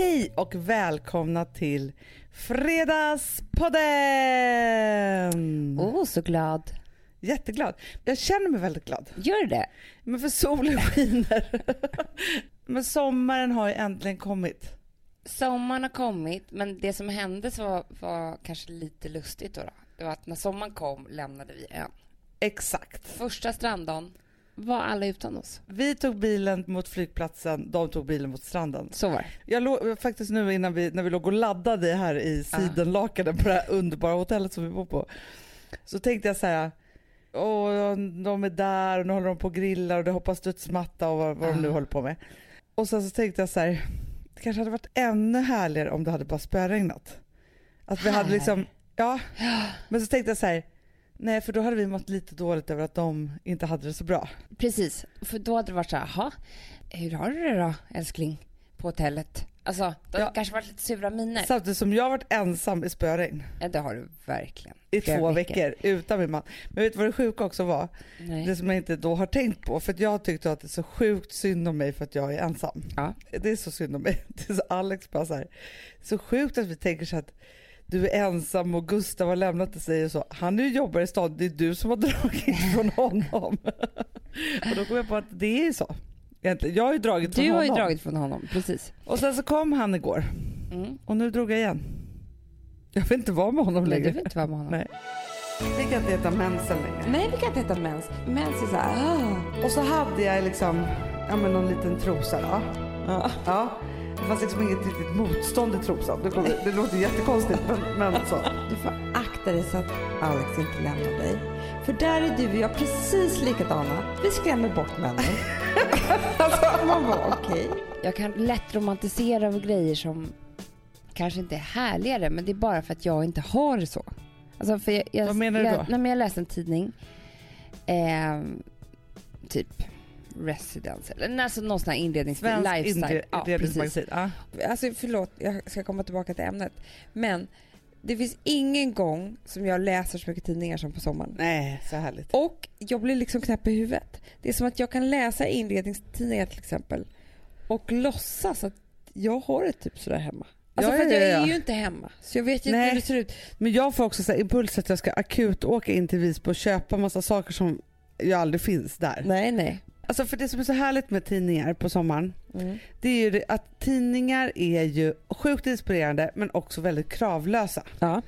Hej och välkomna till Fredagspodden! Åh, oh, så glad. Jätteglad. Jag känner mig väldigt glad. Gör det? Men för solen skiner. men sommaren har ju äntligen kommit. Sommaren har kommit, men det som hände var, var kanske lite lustigt då, då. Det var att när sommaren kom lämnade vi ön. Exakt. Första stranddagen var alla utan oss. Vi tog bilen mot flygplatsen, de tog bilen mot stranden. Så var det. Jag låg faktiskt nu innan vi, när vi låg och laddade här i sidenlakanen på det här underbara hotellet som vi bor på. Så tänkte jag så här, åh de är där och nu håller de på och grillar och det hoppas studsmatta och vad, vad de nu håller på med. Och sen så tänkte jag så här, det kanske hade varit ännu härligare om det hade bara spöregnat. Att vi Här? hade liksom, ja. Men så tänkte jag så här, nej för då hade vi mått lite dåligt över att de inte hade det så bra. Precis, för då hade det varit så här, hur har du det då älskling på hotellet? Alltså, det Ja. kanske varit lite sura miner. Samtidigt som jag har varit ensam i spöregn Ja, det har du verkligen. i Flera två veckor utan min man. Men vet du vad det sjuka också var? Nej. Det som jag inte då har tänkt på, för jag tyckte att det är så sjukt synd om mig för att jag är ensam. Ja. Det är så synd om mig. Det är så Alex bara så här, så sjukt att vi tänker så att du är ensam och Gustav har lämnat dig och så. Han ju jobbar i stan, det är du som har dragit från honom. och då kom jag på att det är så. Egentligen. Jag har ju dragit från Du har honom. ju dragit från honom, precis. Och sen så kom han igår Mm. och nu drog jag igen. Jag vill inte vara med honom Nej, längre. du vill inte vara med honom. Nej. Vi kan inte heta mensen längre. Nej, vi kan inte heta mens. Mens är så här, ah. Och så hade jag liksom, ja men någon liten trosa då. Ja. Ja. Det fanns liksom inget riktigt motstånd i trosan. Det, kommer, det låter jättekonstigt men, men så. Du får akta dig så att Alex inte lämnar dig. För där är du och jag precis likadana. Vi skrämmer bort männen. alltså, man bara okej. Jag kan lätt romantisera över grejer som kanske inte är härligare, men det är bara för att jag inte har det så. Alltså för jag, jag, Vad menar du då? Nej, men jag läste en tidning, eh, typ Residence, eller alltså någon sån här inrednings... Svensk lifestyle. Ja, inredningsmagasin. Ja. Alltså förlåt, jag ska komma tillbaka till ämnet. Men det finns ingen gång som jag läser så mycket tidningar som på sommaren. Nej, så härligt. Och jag blir liksom knäpp i huvudet. Det är som att jag kan läsa inredningstidningar till exempel och låtsas att jag har det typ sådär hemma. Alltså Ja, för ja, jag ja, är ja. ju inte hemma. Så jag vet ju inte hur det ser ut. Men jag får också så här impuls att jag ska akut åka in till Visby och köpa massa saker som ju aldrig finns där. Nej, nej. Alltså för det som är så härligt med tidningar på sommaren, Mm. det är ju att tidningar är ju sjukt inspirerande men också väldigt kravlösa. Ja.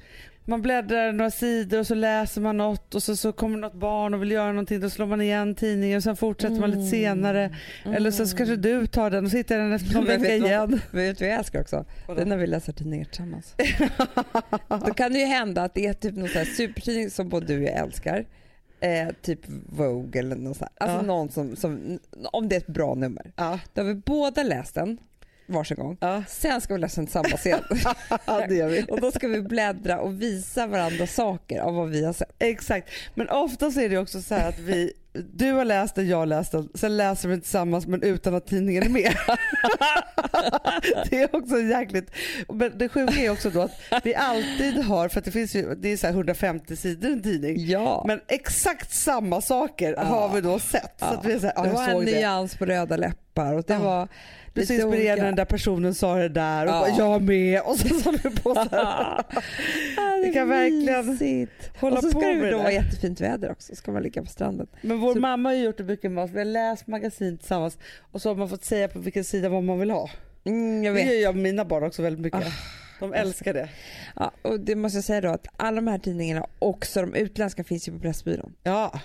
Man bläddrar några sidor och så läser man något och så, så kommer något barn och vill göra någonting. Då slår man igen tidningen och sen fortsätter man lite senare. Eller så, så kanske du tar den och så hittar jag den efter någon vecka vet du vad- igen. Vet du vad jag älskar också? Det är när vi läser tidningar tillsammans. Då kan det ju hända att det är typ någon sån här supertidning som både du och jag älskar. Eh, typ Vogue eller någon sån här. Alltså Ja. någon som, som, om det är ett bra nummer. Ja, Då har vi båda läst den varsin gång. ja. Sen ska vi läsa den samma scen. ja det gör vi. och då ska vi bläddra och visa varandra saker av vad vi har sett. Exakt, men ofta är det också så här att vi, du har läst den, jag har läst den, sen läser vi tillsammans men utan att tidningen är med. det är också jäkligt, men det sjuka är också då att vi alltid har, för det finns ju, det är så här 150 sidor i en tidning, Ja. men exakt samma saker Ja. har vi då sett. Så att vi är så här, ja, det var en det. nyans på röda läppar och det Ja. var Du så inspirerande olika. den där personen sa det där och Ja. bara, jag med och så sa vi på så här. Ah, det Vi är kan verkligen mysigt. hålla och så ska på det med det då där. vara jättefint väder också, ska man ligga på stranden. Men vår Så- mamma har gjort det mycket med oss. Vi har läst magasin tillsammans och så har man fått säga på vilken sida vad man vill ha. Mm, jag Det vet. gör jag med mina barn också väldigt mycket. Ah, De älskar det. Ja, och det måste jag säga då att alla de här tidningarna, också de utländska, finns ju på Pressbyrån. Ja.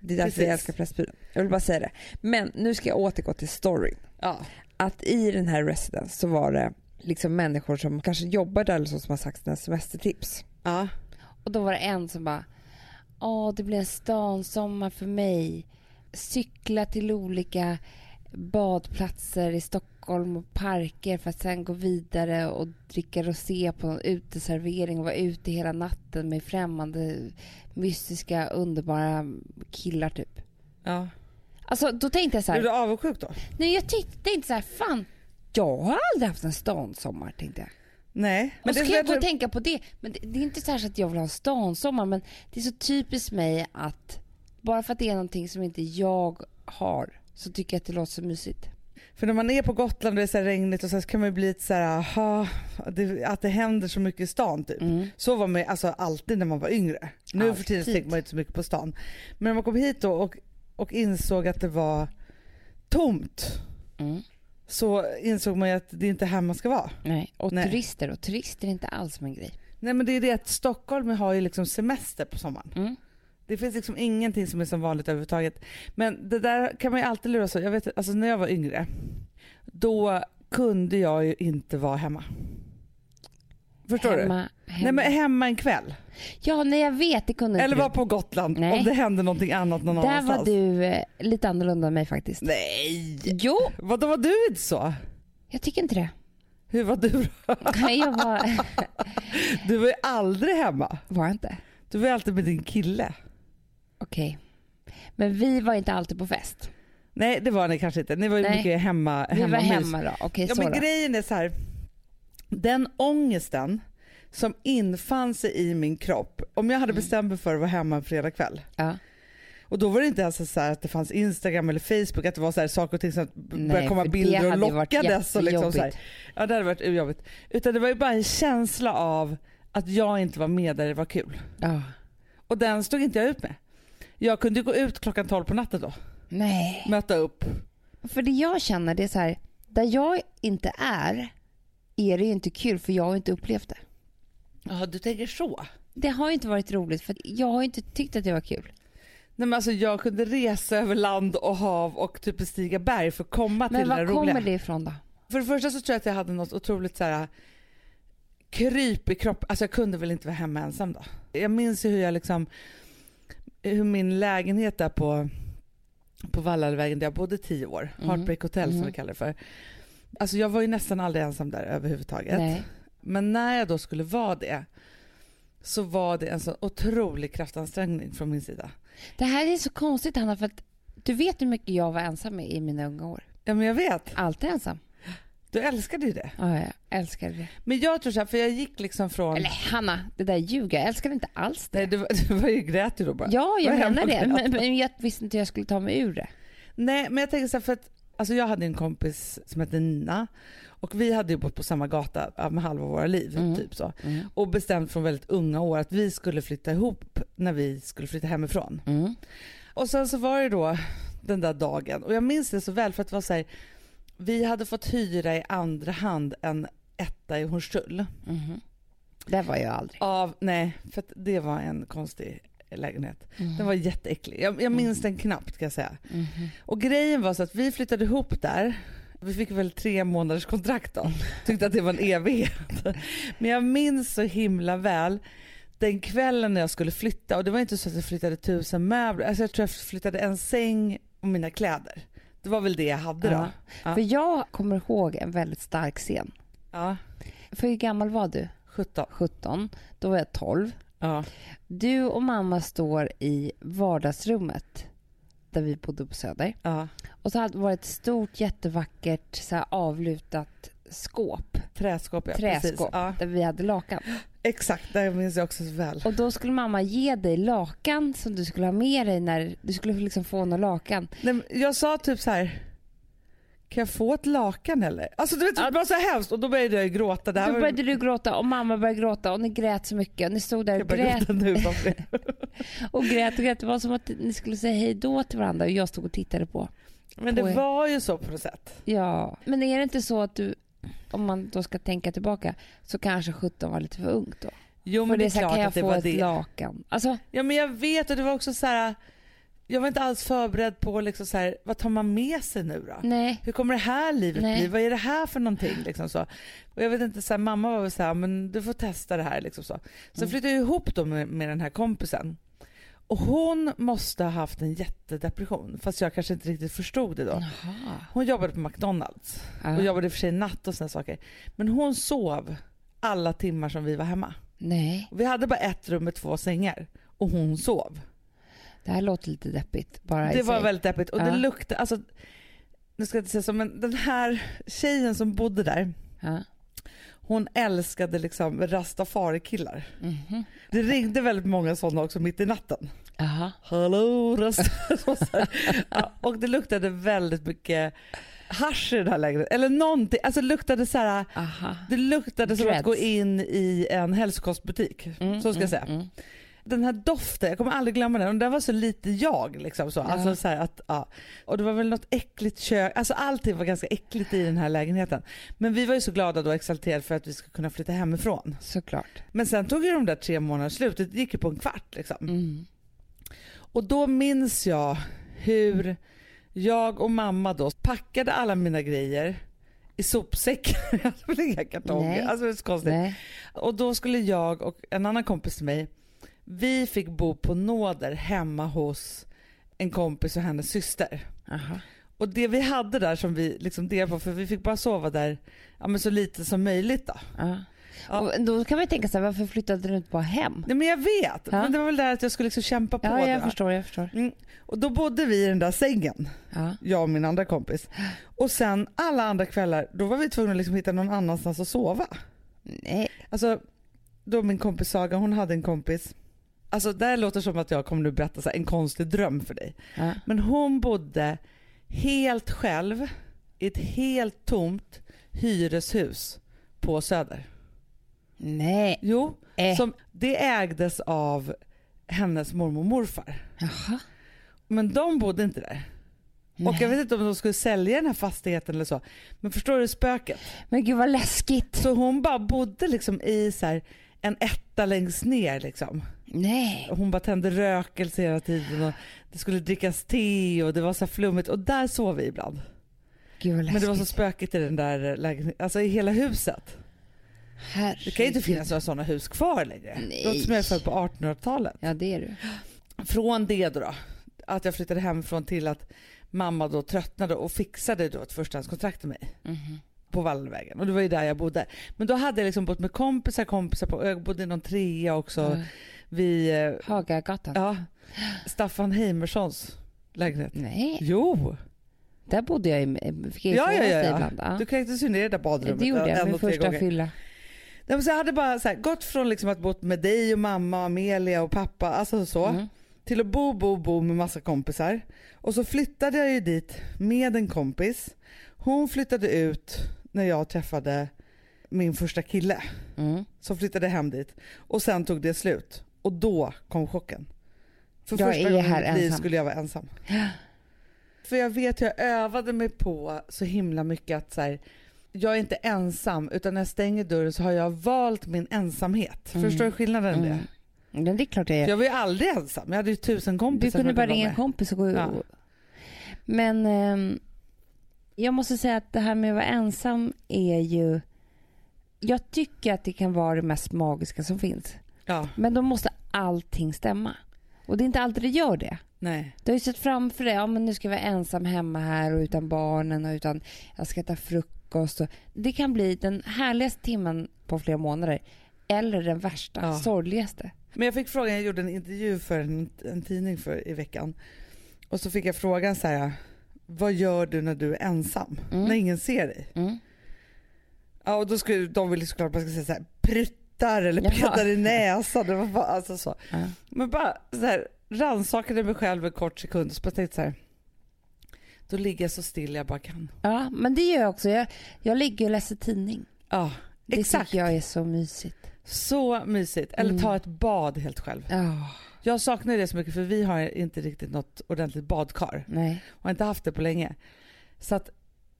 Det är därför Precis. jag älskar Pressbyrån. Jag vill bara säga det. Men nu ska jag återgå till storyn. ja. Att i den här residence så var det liksom människor som kanske jobbar där eller så som har sagt sina semestertips. ja. Och då var det en som bara, åh det blir en stansommar för mig. Cykla till olika badplatser i Stockholm och parker för att sen gå vidare och dricka rosé på en uteservering och vara ute hela natten med främmande, mystiska, underbara killar typ. ja. Alltså då tänkte jag så Blev du här, avundsjuk då? nej jag tyckte tänkte så här, fan, jag har aldrig haft en stansommar tänkte jag. Nej. Men så det kan jag gå och tänka på det. Men det, det är inte så, så att jag vill ha en stansommar men det är så typiskt mig att bara för att det är någonting som inte jag har så tycker jag att det låter så mysigt. För när man är på Gotland och det är så regnigt och så, så kan man ju bli lite så här, aha, det, att det händer så mycket i stan typ. Mm. Så var man alltså alltid när man var yngre. Nu för tiden så Alltid. tänker man inte så mycket på stan. Men när man kom hit då och, och insåg att det var tomt Mm. Så insåg man ju att det är inte här man ska vara. Nej. Och Nej. turister, och turister är inte alls min grej. Nej men det är det att Stockholm har ju liksom semester på sommaren. Mm. Det finns liksom ingenting som är som vanligt överhuvudtaget. Men det där kan man ju alltid lura sig. Jag vet alltså när jag var yngre, då kunde jag ju inte vara hemma. Förstår du? hemma, Hemma. Nej men hemma en kväll. Ja, nej jag vet, det kunde Eller vara på Gotland Nej. om det hände någonting annat någon Där annanstans. var du eh, lite annorlunda än mig faktiskt. Nej! Jo, Vadå var du inte så? jag tycker inte det. Hur var du då? Nej, jag var, Du var ju aldrig hemma. var jag inte. Du var ju alltid med din kille. Okej. Men vi var inte alltid på fest. Nej det var ni kanske inte. Ni var ju mycket hemma. Vi var hemma då. Okej, Ja så men då. grejen är så här. Den ångesten som infann sig i min kropp. Om jag hade Mm. bestämt mig för att vara hemma en fredagkväll. Ja. Och då var det inte ens så att det fanns Instagram eller Facebook, att det var så här saker och ting som Nej, började komma bilder och lockades. Och liksom så här. Ja det hade varit jobbigt. Utan det var ju bara en känsla av att jag inte var med där det var kul. Ja. Och den stod inte jag ut med. Jag kunde gå ut klockan 12 på natten då, Nej. möta upp. För det jag känner det är så här, där jag inte är, är det ju inte kul för jag har inte upplevt det. Ja du tänker så. Det har ju inte varit roligt för jag har inte tyckt att det var kul. Nej men alltså jag kunde resa över land och hav och typ bestiga berg för att komma Men till det var roliga. kommer det ifrån då? För det första så tror jag att jag hade något otroligt så här kryp i kroppen. Alltså jag kunde väl inte vara hemma ensam då. Jag minns ju hur jag liksom, hur min lägenhet där på, på Vallalavägen där jag bodde tio år, Mhm. Heartbreak Hotel som vi kallar det för. Alltså jag var ju nästan aldrig ensam där överhuvudtaget. Nej. Men när jag då skulle vara det så var det en så otrolig kraftansträngning från min sida. Det här är så konstigt Hanna för att du vet hur mycket jag var ensam med i mina unga år. Ja men jag vet, Alltid ensam. du älskade ju det. Ja, jag älskade det. Men jag tror så här, för jag gick liksom från... Eller Hanna, det där ljuger. Jag älskade inte alls det. Nej, du, var- du var ju grät ju då bara. Ja, jag menar det. Men, men jag visste inte hur jag skulle ta mig ur det. Nej, men jag tänker så här, för att alltså jag hade en kompis som hette Nina och vi hade ju bott på samma gata med halva våra liv, Mm. typ så. Och bestämt från väldigt unga år att vi skulle flytta ihop när vi skulle flytta hemifrån. Mm. Och sen så var det då den där dagen och jag minns det så väl för att det var så här, vi hade fått hyra i andra hand en etta i Hornstull. Mhm. Där var jag aldrig. Av, nej, för det var en konstig lägenhet. Mhm. Den var jätteäcklig. Jag, jag minns den knappt kan jag säga. Mhm. Och grejen var så att vi flyttade ihop där. Vi fick väl tre månaders kontrakt då. Tyckte att det var en evighet. Men jag minns så himla väl den kvällen när jag skulle flytta och det var inte så att jag flyttade tusen möbler. Alltså jag tror jag flyttade en säng och mina kläder. Det var väl det jag hade då. Ja. Ja. För jag kommer ihåg en väldigt stark scen. Ja, För hur gammal var du? 17. 17. Då var jag 12. Ja. Du och mamma står i vardagsrummet där vi bodde på Söder. ja. Och så hade det varit ett stort jättevackert så här, avlutat skåp, Träskåp ja, träskåp, Ja, där vi hade lakan. exakt, det minns jag också så väl. Och då skulle mamma ge dig lakan som du skulle ha med dig när du skulle liksom få något lakan. Nej, jag sa typ så här. Kan jag få ett lakan eller? Alltså du vet det var så hemskt och då började jag gråta. Det här Då var- började du gråta och mamma började gråta och ni grät så mycket och ni stod där och grät nu. det. och grät och grät. Det var som att ni skulle säga hej då till varandra och jag stod och tittade på. Men det Oj. var ju så på något sätt. Ja, men är det inte så att du, om man då ska tänka tillbaka, så kanske 17 var lite för ungt då? Jo För men det är så här, klart kan jag att det få var ett det. lakan? Alltså, Ja men jag vet och det var också så här. Jag var inte alls förberedd på liksom så här, vad tar man med sig nu då? nej. Hur kommer det här livet Nej. bli? Vad är det här för någonting? Liksom så. Och jag vet inte, så här, mamma var väl så här, men du får testa det här. Liksom så. så Mm. flyttade jag ihop då med, med den här kompisen. Och hon måste ha haft en jättedepression, fast jag kanske inte riktigt förstod det då. Jaha. Hon jobbade på McDonalds och Ja. jobbade i och för sig natt och sådana saker. Men hon sov alla timmar som vi var hemma. Nej, Vi hade bara ett rum med två sängar och hon sov. Det här låter lite deppigt bara Det var sig. väldigt deppigt och Ja. det luktade, alltså, nu ska jag inte säga så men den här tjejen som bodde där, Ja. hon älskade liksom rastafari-killar. Mhm. Det ringde väldigt många sådana också mitt i natten. Hallå rastafari. ja, och det luktade väldigt mycket hasch i den här lägenheten. Eller någonting. Alltså luktade så här, Aha. det luktade som att gå in i en hälsokostbutik. Mm, så ska jag säga. mm, mm. Den här doften, jag kommer aldrig glömma den. Och den var så lite jag. Liksom så. Ja. Alltså, så här att, ja. Och det var väl något äckligt kök. Alltså allting var ganska äckligt i den här lägenheten. Men vi var ju så glada då och exalterade för att vi skulle kunna flytta hemifrån. Såklart. Men sen tog ju de där tre månaderna slut. Det gick ju på en kvart liksom. Mm. Och då minns jag hur jag och mamma då packade alla mina grejer i sopsäckar. Jag hade väl inga kartonger. Alltså det är så konstigt. Nej. Och då skulle jag och en annan kompis till mig, vi fick bo på nåder hemma hos en kompis och hennes syster. Aha. Och det vi hade där som vi liksom delade på, för vi fick bara sova där ja, men så lite som möjligt då. Ja. Ja. Och då kan man ju tänka sig, varför flyttade du inte bara hem? Nej men jag vet, Ja. men det var väl där att jag skulle liksom kämpa på Ja, jag det. förstår, jag förstår. Mm. Och då bodde vi i den där sängen. Ja. jag och min andra kompis. Och sen alla andra kvällar, då var vi tvungna att liksom hitta någon annanstans att sova. Nej. Alltså, då min kompis Saga, hon hade en kompis. Alltså det här låter som att jag kommer nu berätta så här, en konstig dröm för dig. Ja. Men hon bodde helt själv i ett helt tomt hyreshus på Söder. Nej. Jo, Eh. som, det ägdes av hennes mormor och morfar. Jaha. Men de bodde inte där. Och Nej. jag vet inte om de skulle sälja den här fastigheten eller så. Men förstår du spöket? Men gud vad läskigt. Så hon bara bodde liksom i så här en etta längst ner liksom. Nej. Hon bara tände rökelse hela tiden och det skulle drickas te och det var så flummigt och där sov vi ibland. Gud. Men det var så spökigt i den där lägenheten, alltså i hela huset. Herregud. Det kan ju inte finnas några sådana hus kvar längre. Nej. Låter som jag är född på 1800-talet. Ja det är du. Från det då, att jag flyttade hemifrån till att mamma då tröttnade och fixade då ett förstahandskontrakt till mig. Mhm. på Wallvägen och det var ju där jag bodde. Men då hade jag liksom bott med kompisar, kompisar på, jag bodde i någon trea också. Ja. Vi, eh, Hagagatan. ja, Staffan Heimerssons lägenhet. Nej, Jo, där bodde jag i, fick jag Ja, ja, ja, ja. ibland. Ja. du kräktes ju ner i det där badrummet Det gjorde jag, min första gånger. fylla. Nej, jag hade bara så här, gått från liksom att bott med dig och mamma, Amelia och pappa, alltså så, Mm. till att bo, bo, bo med massa kompisar. Och så flyttade jag ju dit med en kompis. Hon flyttade ut när jag träffade min första kille. Mm. som flyttade hem dit och sen tog det slut och då kom chocken. För Jag första gången i mitt liv skulle jag vara ensam. För jag vet jag övade mig på så himla mycket att så här, jag är inte ensam utan när jag stänger dörren så har jag valt min ensamhet. Mm. Förstår du skillnaden i det? Mm. Men det är klart jag är. Jag var ju aldrig ensam, jag hade ju tusen Du kompisar. kunde som bara ringa en kompis och gå Ja. Men ehm, jag måste säga att det här med att vara ensam är ju... Jag tycker att det kan vara det mest magiska som finns. Ja, Men då måste allting stämma. Och det är inte alltid det gör det. nej. Du har ju sett framför dig, ja men nu ska jag vara ensam hemma här och utan barnen och utan, jag ska äta frukost. Och, det kan bli den härligaste timmen på flera månader. Eller den värsta, Ja. sorgligaste. Men jag fick frågan, jag gjorde en intervju för en, en tidning för, i veckan. Och så fick jag frågan så här, vad gör du när du är ensam? Mm. När ingen ser dig? Mm. Ja och då skulle de ville såklart man ska säga så här, pruttar eller petar i näsan. Det var bara, alltså så. Ja. Men bara så här, rannsakade mig själv en kort sekund och så tänkte så här. Då ligger jag så still jag bara kan. ja, men det gör jag också. Jag, jag ligger och läser tidning. Ja, Det exakt. tycker jag är så mysigt. Så mysigt. Eller Mm. ta ett bad helt själv. Ja, Jag saknar det så mycket för vi har inte riktigt något ordentligt badkar. nej. Och har inte haft det på länge. Så att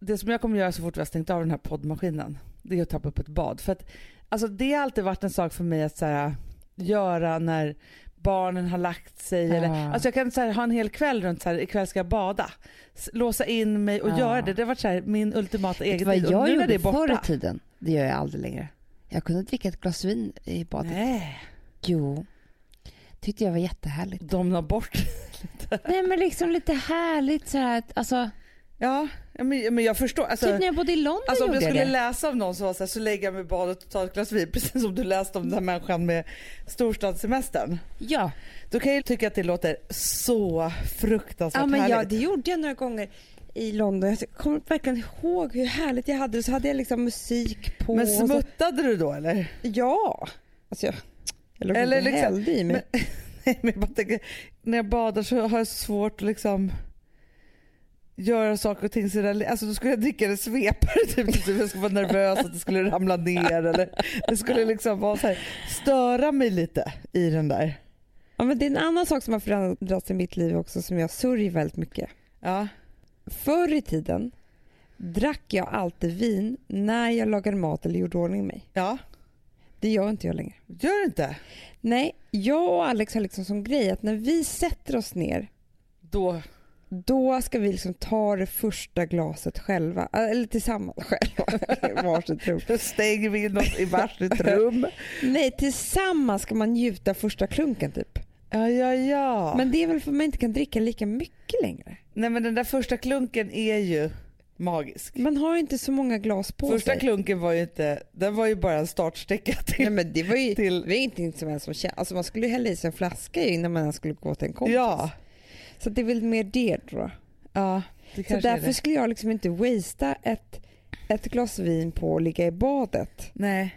det som jag kommer göra så fort vi har stängt av den här poddmaskinen, det är att tappa upp ett bad. För att, alltså det har alltid varit en sak för mig att så här, göra när barnen har lagt sig. Ja. Eller, alltså jag kan så här, ha en hel kväll runt så här, ikväll ska jag bada. Låsa in mig och Ja. göra det. Det har varit så här, min ultimata egen vad tid. Och jag nu när det är gjorde förr i tiden? Det gör jag aldrig längre. Jag kunde dricka ett glas vin i badet. Nej, Jo. Tyckte jag var jättehärligt. domna bort. Nej men liksom lite härligt så här. att- Alltså, Ja, men, men jag förstår. Alltså, typ när jag bodde i London Alltså om jag skulle det. läsa om någon som var så, här, så lägger jag mig i badet och tar ett glas vin precis som du läste om den här människan med storstadssemestern. Ja, Då kan jag tycka att det låter så fruktansvärt Ja, men härligt. ja, det gjorde jag några gånger i London. Jag kommer verkligen ihåg hur härligt jag hade det. Så hade jag liksom musik på. Men smuttade du då eller? ja. Alltså jag, jag låg Eller inte liksom- hällde i mig. Men, nej, men jag bara tänker, när jag badar så har jag svårt att liksom göra saker och ting sådär, alltså då skulle jag dricka det svepare typ, typ jag skulle vara nervös att det skulle ramla ner eller det skulle liksom vara så här, störa mig lite i den där. Ja, men det är en annan sak som har förändrats i mitt liv också som jag sörjer väldigt mycket. Ja. Förr i tiden drack jag alltid vin när jag lagade mat eller gjorde ordning mig. Ja, Det gör inte jag längre. gör inte? Nej, jag och Alex har liksom som grej att när vi sätter oss ner Då, då ska vi liksom ta det första glaset själva, eller tillsammans själva, varsitt rum. då stänger vi in oss i varsitt rum. Nej, tillsammans ska man njuta första klunken typ. Ja, ja, ja. Men det är väl för att man inte kan dricka lika mycket längre. Nej men den där första klunken är ju magisk. Man har inte så många glas på Första sig. klunken var ju inte, den var ju bara en startsträcka till. Nej, men det var ju till- det var ingenting som ens som kän- alltså man skulle ju hälla i sig en flaska innan man skulle gå till en kompis. Ja, Så det är väl mer det då. ja det Så därför skulle jag liksom inte wastea ett, ett glas vin på att ligga i badet Nej,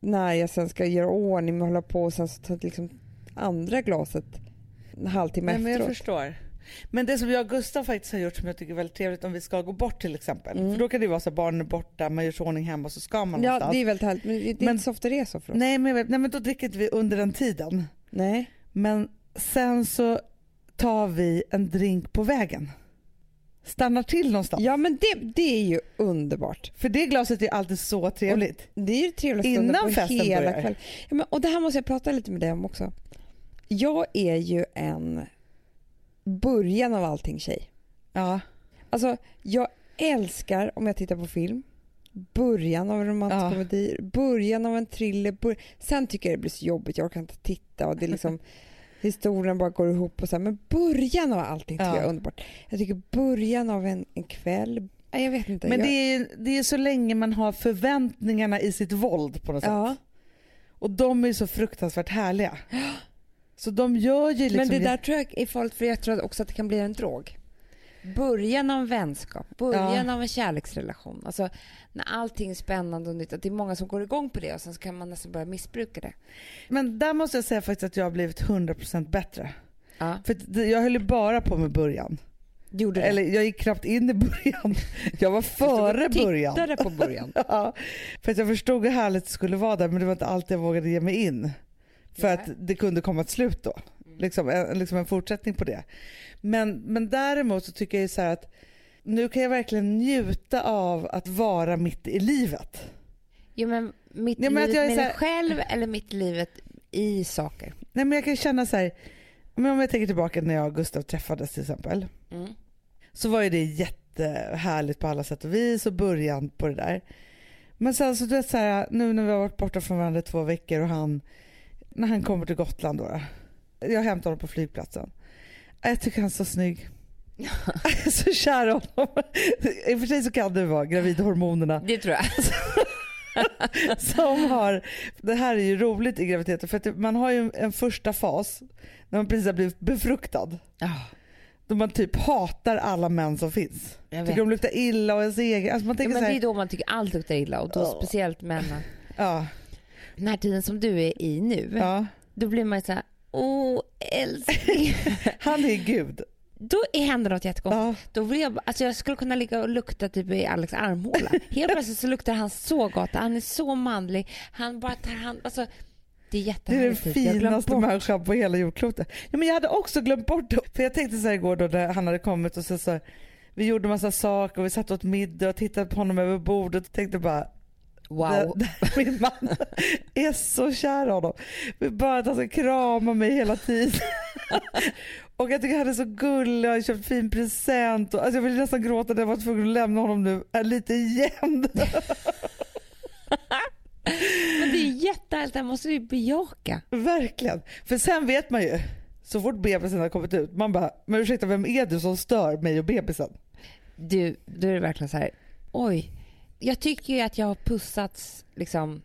när jag sen ska göra ordning och hålla på och sen så tar liksom andra glaset en halvtimme Nej men jag efteråt. förstår. Men det som jag och Gustav faktiskt har gjort som jag tycker är väldigt trevligt om vi ska gå bort till exempel. Mm. För då kan det vara så att barnen är borta, man gör sig ordning hemma och så ska man Ja någonstans. det är väldigt härligt men det är Men- inte så ofta det är så för oss. nej, men, nej men då dricker inte vi under den tiden. Nej. Men sen så tar vi en drink på vägen. Stannar till någonstans. Ja men det, det är ju underbart. För det glaset är alltid så trevligt. Det är ju trevligaste Innan på festen hela börjar. kvällen. Ja, men, och det här måste jag prata lite med dig om också. Jag är ju en början av allting tjej. Ja. Alltså jag älskar om jag tittar på film, början av en romantisk Ja. komedi, början av en thriller. Sen tycker jag det blir så jobbigt, jag kan inte titta och det är liksom historien bara går ihop och så här. Men början av allting tycker Ja. jag är underbart. Jag tycker början av en, en kväll, nej, jag vet inte. Men jag... det är, det är så länge man har förväntningarna i sitt våld på något sätt. Ja. Och de är så fruktansvärt härliga. Så de gör ju liksom... Men det där tror jag är farligt för jag tror också att det kan bli en drog. Början av en vänskap, början Ja. av en kärleksrelation. Alltså när allting är spännande och nytt. Att det är många som går igång på det och sen så kan man nästan börja missbruka det. Men där måste jag säga faktiskt att jag har blivit 100% bättre. Ja. För jag höll ju bara på med början. Gjorde det. Eller jag gick knappt in i början. Jag var före början. Tittade på början. Ja, för att jag förstod hur härligt det skulle vara där men det var inte alltid jag vågade ge mig in. För Nej. att det kunde komma ett slut då. Liksom, en, liksom en fortsättning på det. Men, men däremot så tycker jag så här att nu kan jag verkligen njuta av att vara mitt i livet. Jo men mitt Ja, men livet jag med dig själv eller mitt livet i saker? Nej men jag kan känna så här, men om jag tänker tillbaka när jag och Gustav träffades till exempel. Mm. så var ju det jättehärligt på alla sätt och vis och början på det där. Men sen så du vet så här, nu när vi har varit borta från varandra två veckor och han, när han kommer till Gotland då, då jag hämtar honom på flygplatsen. Jag tycker han är så snygg. Jag är så kär i honom. I och för sig så kan det vara gravidhormonerna Det tror jag. som har, det här är ju roligt i graviditeten för att man har ju en första fas när man precis har blivit befruktad. Ja, Då man typ hatar alla män som finns. jag. Tycker de luktar illa och ens egen. Alltså man Ja, men så det här, är då man tycker allt luktar illa och då Ja. speciellt männen. ja, Den här tiden som du är i nu, ja. då blir man ju så här, åh älskling. Han är gud. då händer något jättegott. Ja. Då vill jag, alltså jag skulle kunna ligga och lukta typ i Alex armhåla. Helt plötsligt så luktar han så gott, han är så manlig. Han bara tar hand, alltså det är Det är den jättehärligt. finaste människan på hela jordklotet. Ja, men jag hade också glömt bort det. För jag tänkte så här igår då när han hade kommit och så, så vi gjorde massa saker och vi satt åt middag och tittade på honom över bordet och tänkte bara Wow. det, det, min man är så kär i honom. Bara att han ska krama mig hela tiden. och jag tycker han är så gullig och har köpt fin present. Och, alltså jag vill nästan gråta när jag var tvungen att lämna honom nu äh, lite igen. Men det är jättehärligt, det måste vi bejaka. Verkligen. För sen vet man ju, så fort bebisen har kommit ut, man bara, men ursäkta vem är du som stör mig och bebisen? Du, då är det verkligen så här, oj. Jag tycker ju att jag har pussats liksom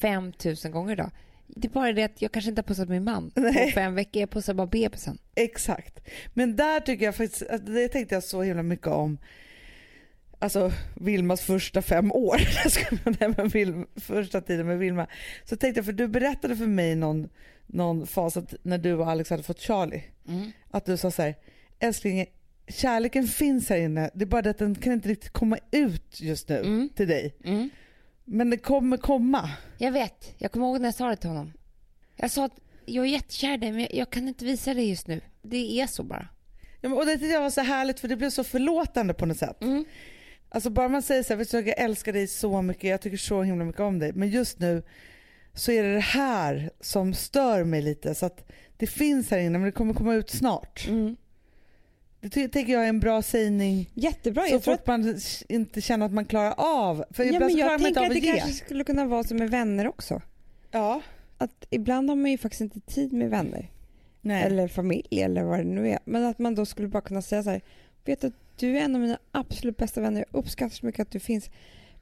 5000 gånger idag. Det är bara det att jag kanske inte har pussat min man Nej. på fem veckor. Jag pussar bara bebisen. Exakt. Men där tycker jag faktiskt, det tänkte jag så himla mycket om, alltså Vilmas första fem år, Jag skojar, nej, men Vilma, första tiden med Vilma. Så tänkte jag, för du berättade för mig någon, någon fas att när du och Alex hade fått Charlie, Mm. att du sa så här, älskling kärleken finns här inne. Det är bara det att den kan inte riktigt komma ut just nu Mm. till dig. Mm. Men det kommer komma. Jag vet. Jag kommer ihåg när jag sa det till honom. Jag sa att jag är jättekär i dig, men jag, jag kan inte visa det just nu. Det är så bara. Ja, men- och det tyckte jag var så härligt för det blev så förlåtande på något sätt. Mm. Alltså bara man säger så här, vet du, jag älskar dig så mycket, jag tycker så himla mycket om dig. Men just nu så är det det här som stör mig lite. Så att det finns här inne men det kommer komma ut snart. Mm. Det ty- tänker jag är en bra sägning. Jättebra. Så Jag fort man inte känner att man klarar av. För Ja, ibland men jag tänker att det att ge. kanske skulle kunna vara som med vänner också. Ja. Att ibland har man ju faktiskt inte tid med vänner Nej. eller familj eller vad det nu är. Men att man då skulle bara kunna säga så här, vet att du är en av mina absolut bästa vänner, jag uppskattar så mycket att du finns.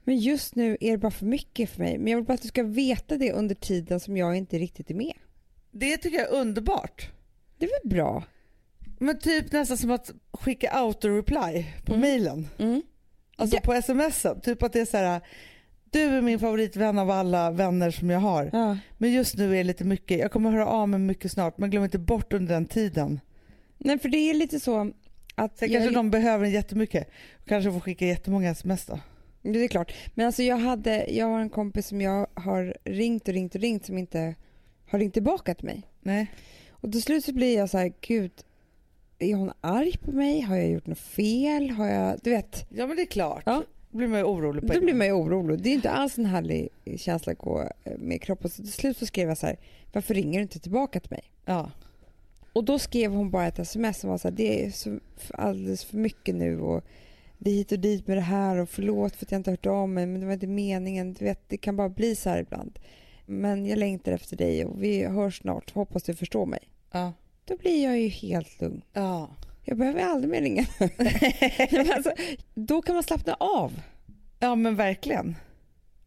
Men just nu är det bara för mycket för mig. Men jag vill bara att du ska veta det under tiden som jag inte riktigt är med. Det tycker jag är underbart. Det är väl bra? Men typ nästan som att skicka auto-reply på Mm. mailen. Alltså Ja. på smsen. Typ att det är så här. Du är min favoritvän av alla vänner som jag har. Ja. Men just nu är det lite mycket. Jag kommer höra av mig mycket snart men glöm inte bort under den tiden. Nej, för det är lite så att... Sen jag- kanske de behöver en jättemycket. Kanske får skicka jättemånga sms då. Det är klart. Men alltså jag, hade, jag har en kompis som jag har ringt och ringt och ringt som inte har ringt tillbaka till mig. Nej. Och till slut så blir jag så här, gud, är hon arg på mig? Har jag gjort något fel? Har jag, du vet, Ja men det är klart. Ja. Då blir man ju orolig på då blir man ju orolig. Det är inte alls en härlig känsla att gå eh, med kroppen. Så till slut så skrev jag så här, varför ringer du inte tillbaka till mig? Ja. Och då skrev hon bara ett sms som var så här, det är så alldeles för mycket nu och det är hit och dit med det här och förlåt för att jag inte hört av mig men det var inte meningen. Du vet, det kan bara bli så här ibland. Men jag längtar efter dig och vi hörs snart. Hoppas du förstår mig. Ja. Då blir jag ju helt lugn. Ja. Jag behöver aldrig mer ringa. Men alltså, då kan man slappna av. ja men verkligen.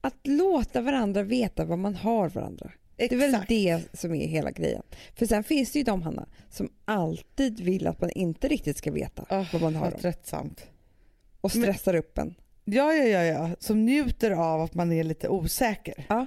Att låta varandra veta vad man har varandra. Exakt. Det är väl det som är hela grejen. För sen finns det ju de, Hanna, som alltid vill att man inte riktigt ska veta Oh, vad man har vad dem. tröttsamt. Och stressar upp en. Ja, ja, ja, ja. Som njuter av att man är lite osäker. Ja.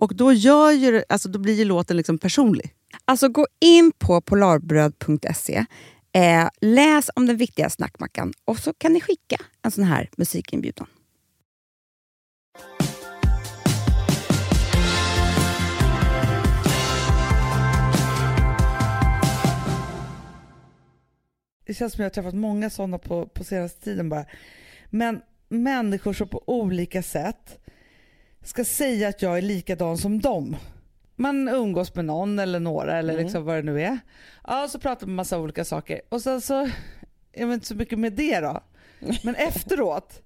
Och då, gör ju, alltså, då blir ju låten liksom personlig. Alltså gå in på polarbröd.se, eh, läs om den viktiga snackmackan och så kan ni skicka en sån här musikinbjudan. Det känns som jag har träffat många sådana på, på senaste tiden bara. Men människor som på olika sätt ska säga att jag är likadan som dem. Man umgås med någon eller några eller Mm. liksom vad det nu är. Ja, så pratar man massa olika saker och sen så är man inte så mycket med det då. Men efteråt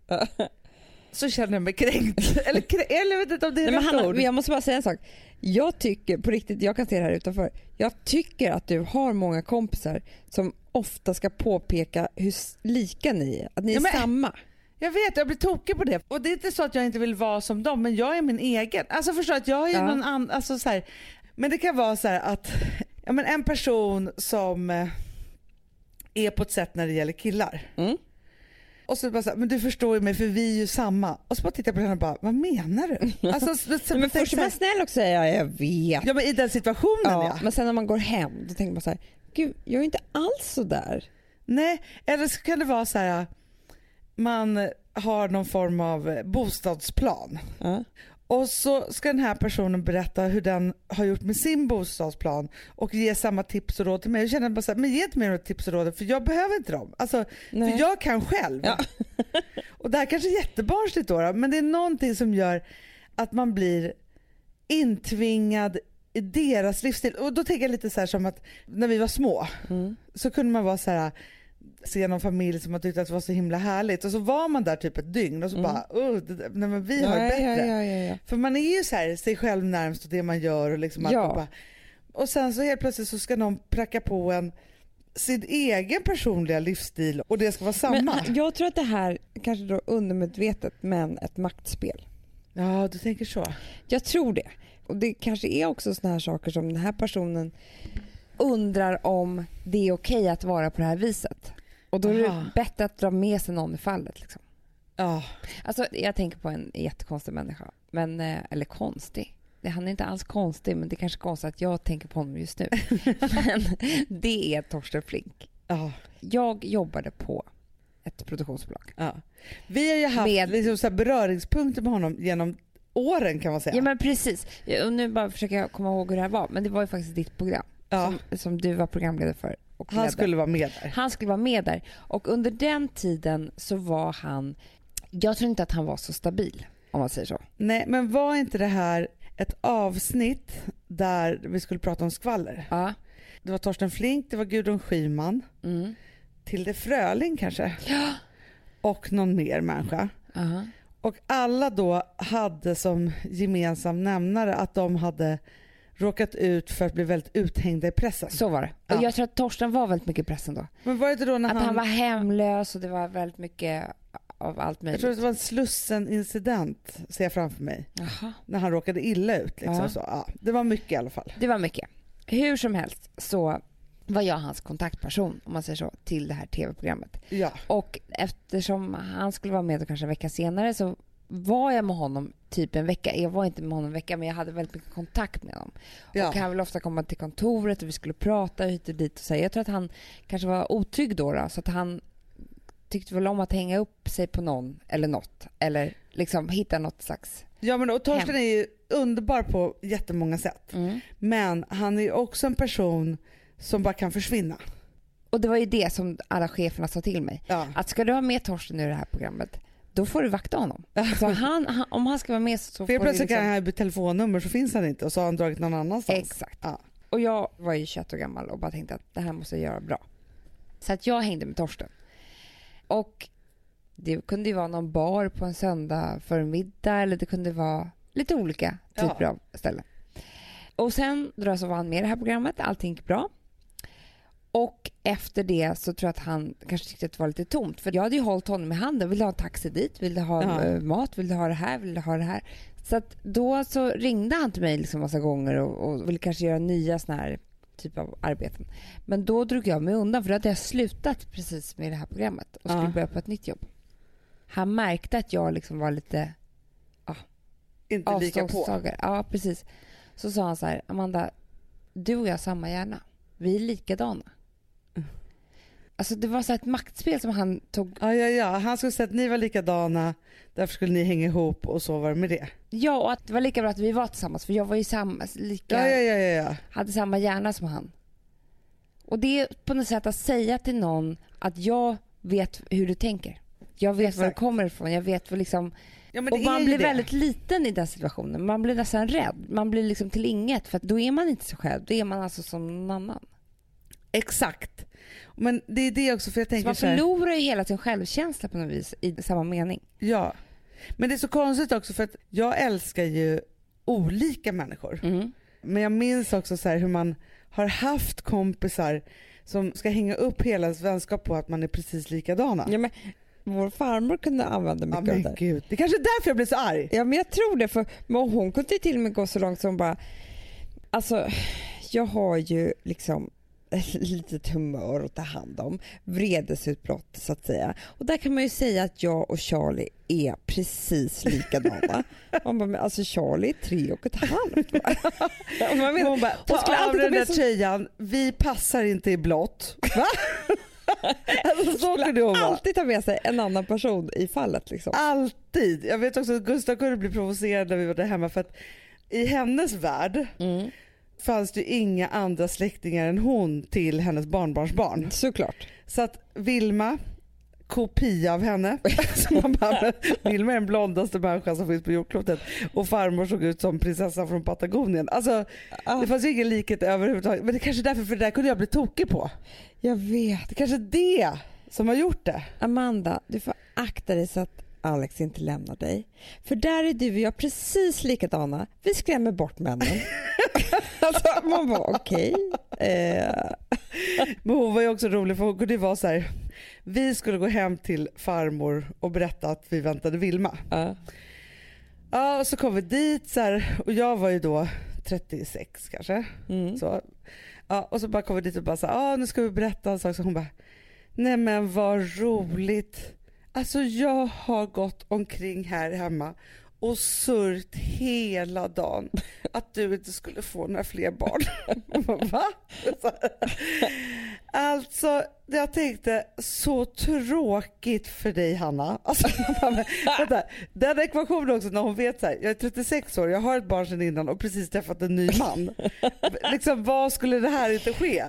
så känner jag mig kränkt. Eller, krä- eller jag vet inte om det är Nej, men rätt Hanna, ord. jag måste bara säga en sak. Jag tycker, på riktigt, jag kan se det här utanför. Jag tycker att du har många kompisar som ofta ska påpeka hur lika ni är. Att ni är Ja, men- samma. Jag vet, jag blir tokig på det. Och det är inte så att jag inte vill vara som dem, men jag är min egen. Alltså förstår att jag är Ja. någon annan, alltså så här, Men det kan vara så här att ja, men en person som eh, är på ett sätt när det gäller killar. Mm. Och så bara så här, men du förstår ju mig för vi är ju samma. Och så bara tittar jag på henne och bara, vad menar du? Alltså, så, så, men först är man snäll och säger ja, jag vet. ja men i den situationen Ja, ja. Men sen när man går hem då tänker man så här, gud jag är inte alls så där. Nej, eller så kan det vara så här, man har någon form av bostadsplan. Ja. Och så ska den här personen berätta hur den har gjort med sin bostadsplan och ge samma tips och råd till mig. Jag känner bara så här, men ge inte mig några tips och råd för jag behöver inte dem. Alltså, Nej. för jag kan själv. Ja. och det här kanske är jättebarnsligt då, då, men det är någonting som gör att man blir intvingad i deras livsstil. Och då tänker jag lite så här som att när vi var små Mm. så kunde man vara så här se någon familj som man tyckte att det var så himla härligt och så var man där typ ett dygn och så Mm. bara oh, det, nej, men vi har det ja, bättre. ja, ja. För man är ju så här, sig själv närmst och det man gör och liksom Ja. alltihopa. Och sen så helt plötsligt så ska någon pracka på en sin egen personliga livsstil och det ska vara samma. Men jag tror att det här kanske då undermedvetet men ett maktspel. Ja, du tänker så. Jag tror det. Och det kanske är också såna här saker som den här personen undrar om det är okej att vara på det här viset. Och då är Aha. det bättre att dra med sig någon i fallet. Liksom. Ja. Alltså, jag tänker på en jättekonstig människa. Men, eh, eller konstig. Han är inte alls konstig, men det är kanske konstigt att jag tänker på honom just nu. men det är Torsten Flink. Ja. Jag jobbade på ett produktionsbolag. ja. Vi har ju haft Med- liksom så beröringspunkter med honom genom åren kan man säga. Ja men precis. Och nu bara försöker jag komma ihåg hur det här var. Men det var ju faktiskt ditt program Ja. som, som du var programledare för. Han skulle vara med där. han skulle vara med där. Och under den tiden så var han... Jag tror inte att han var så stabil, om man säger så. Nej, men var inte det här ett avsnitt där vi skulle prata om skvaller? Ja. det var Torsten Flink, det var Gudrun Schyman, Mm. Tilde Fröling kanske Ja. och någon mer människa. Aha. Och alla då hade som gemensam nämnare att de hade råkat ut för att bli väldigt uthängda i pressen. Så var det. Ja. Och jag tror att Torsten var väldigt mycket i pressen då. Men var det inte då när Att han... han var hemlös och det var väldigt mycket av allt jag möjligt. tror att det var en Slussen-incident, ser jag framför mig. Jaha. När han råkade illa ut. Liksom. Så, ja, det var mycket i alla fall. Det var mycket. Hur som helst så var jag hans kontaktperson, om man säger så, till det här tv-programmet. Ja. Och eftersom han skulle vara med kanske en vecka senare så var jag med honom typ en vecka. Jag var inte med honom en vecka men jag hade väldigt mycket kontakt med honom. Ja. Och han ville ofta komma till kontoret och vi skulle prata hit och dit och så. Jag tror att han kanske var otrygg då, då så att han tyckte väl om att hänga upp sig på någon eller något. Eller liksom hitta något slags... ja men och Torsten Hem. är ju underbar på jättemånga sätt. Mm. Men han är ju också en person som bara kan försvinna. Och det var ju det som alla cheferna sa till mig. Ja. Att ska du ha med Torsten i det här programmet, då får du vakta honom. Alltså han, han, om han ska vara med så får du plötsligt liksom... kan han telefonnummer så finns han inte och så har han dragit någon annanstans. Exakt. Ja. Och jag var ju 21 år gammal och bara tänkte att det här måste jag göra bra. Så att jag hängde med Torsten. Och det kunde ju vara någon bar på en söndag förmiddag eller det kunde vara lite olika typer Ja. av ställen. Och sen då så var han med i det här programmet, allting gick bra. Och efter det så tror jag att han kanske tyckte att det var lite tomt. För jag hade ju hållit honom i handen. Vill du ha en taxi dit? Vill du ha Ja. eh, mat? Vill du ha det här? Vill du ha det här? Så att då så ringde han till mig liksom massa gånger och, och ville kanske göra nya såna här typ av arbeten. Men då drog jag mig undan för då hade jag slutat precis med det här programmet och skulle Ja. börja på ett nytt jobb. Han märkte att jag liksom var lite Inte lika på. Ja, precis. Så sa han så här, Amanda, du och jag har samma hjärna. Vi är likadana. Alltså det var så ett maktspel som han tog. Ja, ja, ja. Han skulle säga att ni var likadana, därför skulle ni hänga ihop och så var det med det. Ja, och att det var lika bra att vi var tillsammans för jag var ju samma, lika, Ja, ja, ja, ja. ja. hade samma hjärna som han. Och det är på något sätt att säga till någon att jag vet hur du tänker. Jag vet var du Exakt. kommer ifrån. Jag vet vad liksom... ja Och man blir det. väldigt liten i den situationen. Man blir nästan rädd. Man blir liksom till inget för då är man inte sig själv. Då är man alltså som någon annan. Exakt. Men det är det också, för jag tänker man så här, förlorar ju hela sin självkänsla på något vis i samma mening. Ja. Men det är så konstigt också för att jag älskar ju olika människor. Mm. Men jag minns också så här hur man har haft kompisar som ska hänga upp hela ens vänskap på att man är precis likadana. Ja, men vår farmor kunde använda Ja, mycket av men det. gud. Det är kanske är därför jag blir så arg. Ja men jag tror det för men hon kunde till och med gå så långt som bara Alltså jag har ju liksom litet humör att ta hand om, vredesutbrott så att säga. Och där kan man ju säga att jag och Charlie är precis likadana. Man bara, men alltså Charlie är tre och ett halvt va? Och man menar, Hon bara, ta skulle av den där sig- tröjan, vi passar inte i blått. Va? alltså, så kunde hon alltid ta med sig en annan person i fallet liksom. Alltid. Jag vet också att Gustav kunde bli provocerad när vi var där hemma för att i hennes värld Mm. Fanns det ju inga andra släktingar än hon till hennes barnbarnsbarn. Såklart. Så att Vilma, kopia av henne, så man bara, men Vilma är den blondaste människan som finns på jordklotet och farmor såg ut som prinsessan från Patagonien. Alltså Ah, det fanns ju ingen likhet överhuvudtaget. Men det kanske är därför, för det där kunde jag bli tokig på. jag vet. Det kanske är det som har gjort det. Amanda, du får akta dig så att Alex inte lämnar dig. För där är du och jag precis likadana. Vi skrämmer bort männen. alltså, man bara okej. Eh, Men hon var ju också rolig för hon ju vara så här. Vi skulle gå hem till farmor och berätta att vi väntade Vilma. ja. Ja och så kom vi dit så här, och jag var ju då 36 kanske. mm. Så, ja, och så bara kom vi dit och bara så här, ah, nu ska vi berätta en sak. Så hon bara, nej men vad roligt. Alltså jag har gått omkring här hemma och sörjt hela dagen att du inte skulle få några fler barn. Va? Alltså, jag tänkte så tråkigt för dig Hanna. Alltså, vänta, den ekvationen också när hon vet så här, jag är 36 år, jag har ett barn sedan innan och precis träffat en ny man. liksom, vad skulle det här inte ske?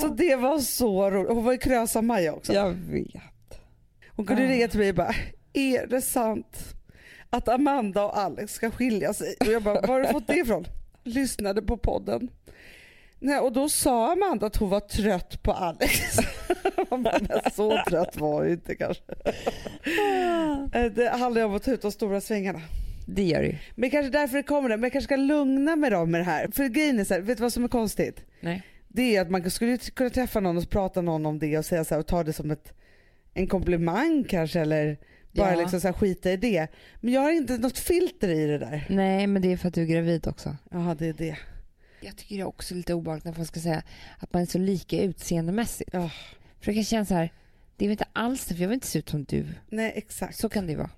Så det var så roligt. Hon var ju Krösa-Maja också. Jag vet. Hon kunde ringa till mig och bara, är det sant att Amanda och Alex ska skilja sig? Och jag bara, var har du fått det ifrån? Lyssnade på podden. Nej, och då sa Amanda att hon var trött på Alex. Men så trött var hon inte kanske. Eh, Det handlar ju om att ta ut de stora svängarna. Det gör det. Men kanske därför det kommer det. Men jag kanske ska lugna mig då med det här. För grejen är så här, vet du vad som är konstigt? Nej. Det är att man skulle kunna träffa någon och prata någon om det och säga så här, och ta det som ett, en komplimang kanske eller bara Ja. liksom så här, skita i det. Men jag har inte något filter i det där. Nej, men det är för att du är gravid också. Jaha, det är det. Jag tycker det är också lite obehagligt när folk ska säga att man är så lika utseendemässigt. Ja. För jag kan känna så här, det är väl inte alls det, för jag vill inte se ut som du. Nej, exakt. Så kan det vara.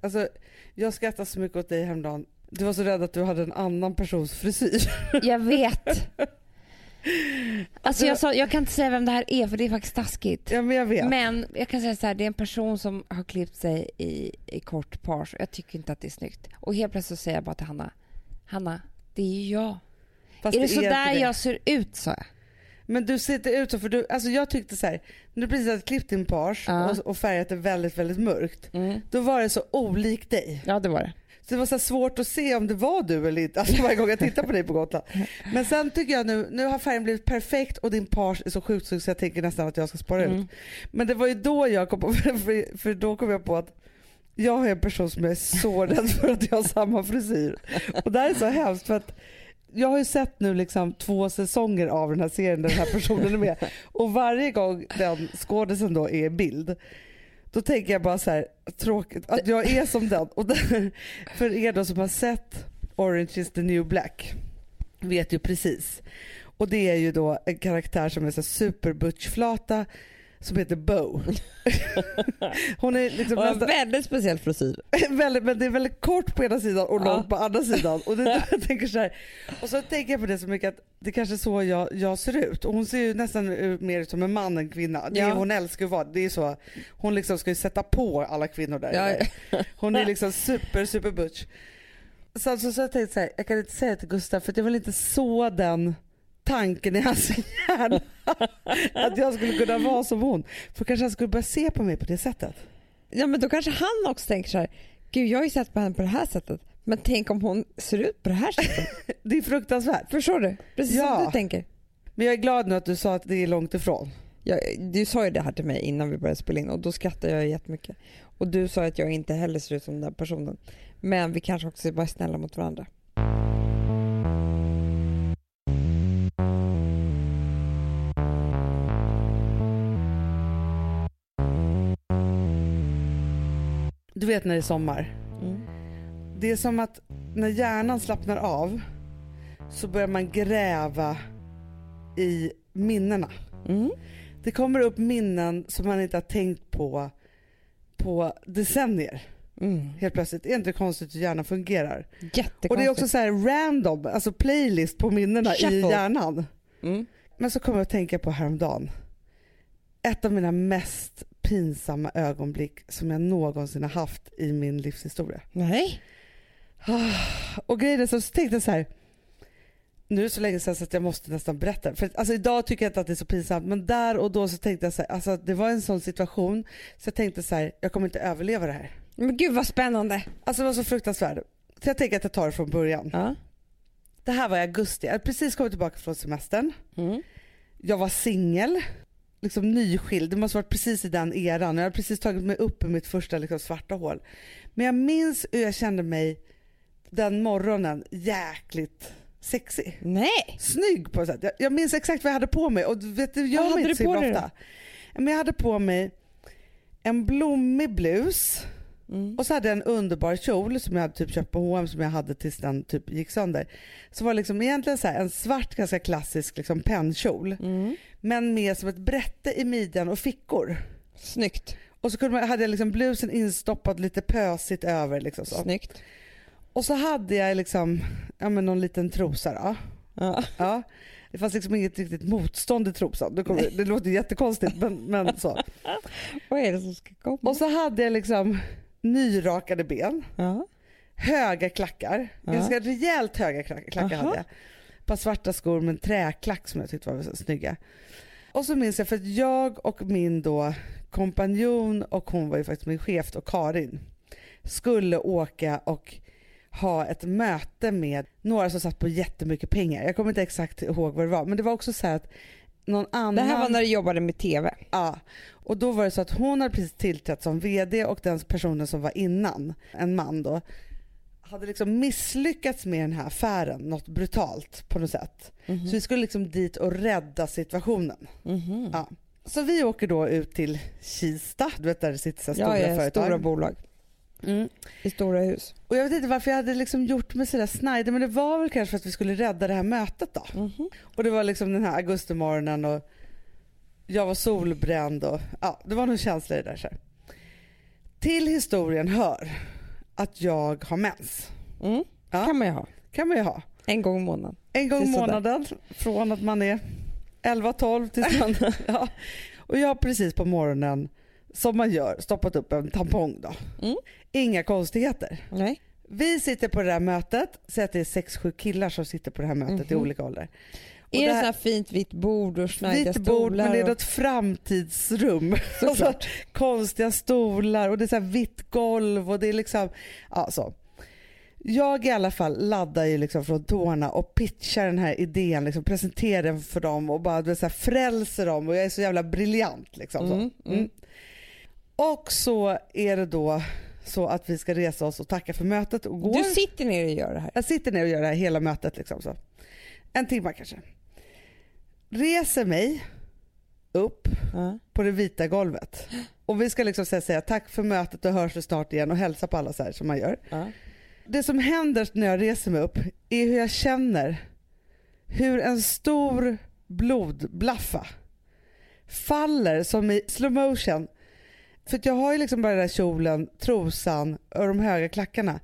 Alltså, jag skrattar så mycket åt dig häromdagen. Du var så rädd att du hade en annan persons frisyr. Jag vet. Alltså jag, sa, jag kan inte säga vem det här är för det är faktiskt taskigt. ja, men jag vet. Men jag kan säga så här, det är en person som har klippt sig i, i kort och jag tycker inte att det är snyggt. Och helt plötsligt så säger jag bara till Hanna, Hanna, det är ju jag. Fast är det så inte där det. jag ser ut sa jag. Men du ser inte ut så, för du, alltså jag tyckte så här, när du precis hade klippt din page Ja. och, och färgat det väldigt, väldigt mörkt. Mm. Då var det så olikt dig. Ja det var det. Så det var så svårt att se om det var du eller inte, alltså varje gång jag tittar på dig på Gotland. Men sen tycker jag nu, nu har färgen blivit perfekt och din page är så sjukt så jag tänker nästan att jag ska spara Mm. ut. Men det var ju då jag kom på, för, för då kom jag på att jag är en person som är så rädd för att jag har samma frisyr. Och det här är så hemskt för att jag har ju sett nu liksom två säsonger av den här serien där den här personen är med. Och varje gång den skådisen då är i bild då tänker jag bara så här, tråkigt att jag är som den. Och där, för er då som har sett Orange is the new black vet ju precis. Och det är ju då en karaktär som är så här superbutchflata som heter Bo. Hon är liksom nästan, väldigt speciell frisyr. väldigt, men det är väldigt kort på ena sidan och långt på andra sidan. Och, det, jag tänker så här, och så tänker jag på det så mycket att det kanske är så jag, jag ser ut. Och hon ser ju nästan mer ut som en man än kvinna. Det är, Ja. Hon älskar att vara, det är så, hon liksom ska ju sätta på alla kvinnor där. Ja, Hon är liksom super super butch. Så, så, så jag tänkte så här, jag kan inte säga till Gustav för jag vill inte så den tanken i hans hjärna. att jag skulle kunna vara som hon. För kanske han skulle börja se på mig på det sättet. Ja men då kanske han också tänker så här, gud jag har ju sett på henne på det här sättet, men tänk om hon ser ut på det här sättet. Det är fruktansvärt. Förstår du? Precis Ja. som du tänker. Men jag är glad nu att du sa att det är långt ifrån. Jag, du sa ju det här till mig innan vi började spela in och då skrattade jag jättemycket. Och du sa att jag inte heller ser ut som den där personen. Men vi kanske också är snälla mot varandra. Du vet när det är sommar. Mm. Det är som att när hjärnan slappnar av så börjar man gräva i minnena. Mm. Det kommer upp minnen som man inte har tänkt på på decennier. Mm. Helt plötsligt. Är inte konstigt hur hjärnan fungerar? Och det är också så här random, alltså playlist på minnena i Shuffle. hjärnan. Mm. Men så kommer jag att tänka på häromdagen. Ett av mina mest pinsamma ögonblick som jag någonsin har haft i min livshistoria. Nej. Och grejen är så, så tänkte jag så här. Nu är det så länge sedan så att jag måste nästan berätta. För alltså idag tycker jag inte att det är så pinsamt men där och då så tänkte jag så här, alltså det var en sån situation så jag tänkte så här, jag kommer inte överleva det här. Men gud vad spännande. Alltså det var så fruktansvärt. Så jag tänker att jag tar det från början. Ja. Det här var i augusti, jag hade precis kommit tillbaka från semestern. Mm. Jag var singel, liksom nyskild. Det måste varit precis i den eran. Jag hade precis tagit mig upp ur mitt första liksom, svarta hål. Men jag minns hur jag kände mig den morgonen jäkligt sexig. Nej. Snygg på ett sätt. Jag, jag minns exakt vad jag hade på mig och du vet, det gör Vad hade inte du så på ofta. Men jag hade på mig en blommig blus Mm. och så hade jag en underbar kjol som jag hade typ köpt på H&M som jag hade tills den typ gick sönder. Så var det liksom egentligen så en svart ganska klassisk liksom pennkjol Mm. men med som ett brätte i midjan och fickor. Snyggt. Och så kunde man, hade jag liksom blusen instoppad lite pösigt över. Liksom så. Snyggt. Och så hade jag liksom, ja, men någon liten trosa. Då. Ja. Ja. Det fanns liksom inget riktigt motstånd i trosan. Det, kommer, det låter jättekonstigt men, men så. Vad är det som ska komma? Och så hade jag liksom nyrakade ben, Ja. höga klackar, Ja. ganska rejält höga klack- klackar Aha. hade jag. Ett par svarta skor med en träklack som jag tyckte var snygga. Och så minns jag för att jag och min då kompanjon och hon var ju faktiskt min chef och Karin skulle åka och ha ett möte med några som satt på jättemycket pengar. Jag kommer inte exakt ihåg vad det var men det var också så här att någon annan... Det här var när du jobbade med TV. Ja, och då var det så att hon hade precis tillträtt som VD och den personen som var innan, en man då, hade liksom misslyckats med den här affären, något brutalt på något sätt. Mhm. Så vi skulle liksom dit och rädda situationen. Mhm. Ja. Så vi åker då ut till Kista, du vet där det sitter så här Ja, stora ja, företag. stora bolag Mm. i stora hus. Och jag vet inte varför jag hade liksom gjort mig sådär snajdig men det var väl kanske för att vi skulle rädda det här mötet då. Mhm. Och det var liksom den här augustimorgonen och jag var solbränd och ja, det var någon känsla i det där. Så här. Till historien hör att jag har mens. Mm. Ja. kan man ju ha. kan man ha. En gång i månaden. En gång i sådär. månaden från att man är 11-12 tills man... ja. Och jag har precis på morgonen, som man gör, stoppat upp en tampong då. Mm. Inga konstigheter. Nej. Vi sitter på det här mötet, säg att det är 6-7 killar som sitter på det här mötet i Mhm. olika åldrar. Och Är det, det så här- här fint vitt bord och snajdiga Vitt bord men det är och... något framtidsrum. Såklart. Alltså, konstiga stolar och det är så här vitt golv och det är liksom, ja så. Jag i alla fall laddar ju liksom från tårna och pitchar den här idén, liksom presenterar den för dem och bara så här, frälser dem och jag är så jävla briljant. Liksom, Mm, så. mm. Mm. Och så är det då så att vi ska resa oss och tacka för mötet och gå. Du sitter ner och gör det här. Jag sitter ner och gör det här hela mötet. Liksom, så. En timme kanske. Reser mig upp Ja. på det vita golvet. Och vi ska liksom säga, säga tack för mötet och hörs vi snart igen och hälsa på alla så här som man gör. Ja. Det som händer när jag reser mig upp är hur jag känner hur en stor blodblaffa faller som i slow motion. För jag har ju liksom bara den där kjolen, trosan och de höga klackarna.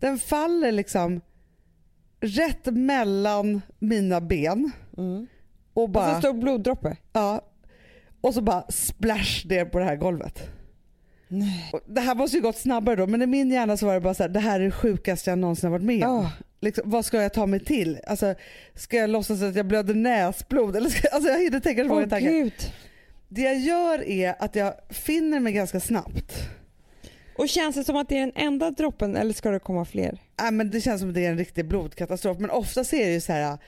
Den faller liksom rätt mellan mina ben Mm. och bara... Och så står bloddroppe. Ja. Och så bara splash ner på det här golvet. Nej. Det här måste ju gått snabbare då men i min hjärna så var det bara så här, det här är det sjukaste jag någonsin har varit med om. Ah. Liksom, vad ska jag ta mig till? Alltså, ska jag låtsas att jag blöder näsblod? Eller ska, alltså jag hinner tänka så många Åh tankar. gud. Det jag gör är att jag finner mig ganska snabbt. Och känns det som att det är den enda droppen eller ska det komma fler? Äh, men det känns som att det är en riktig blodkatastrof men ofta är det ju så här.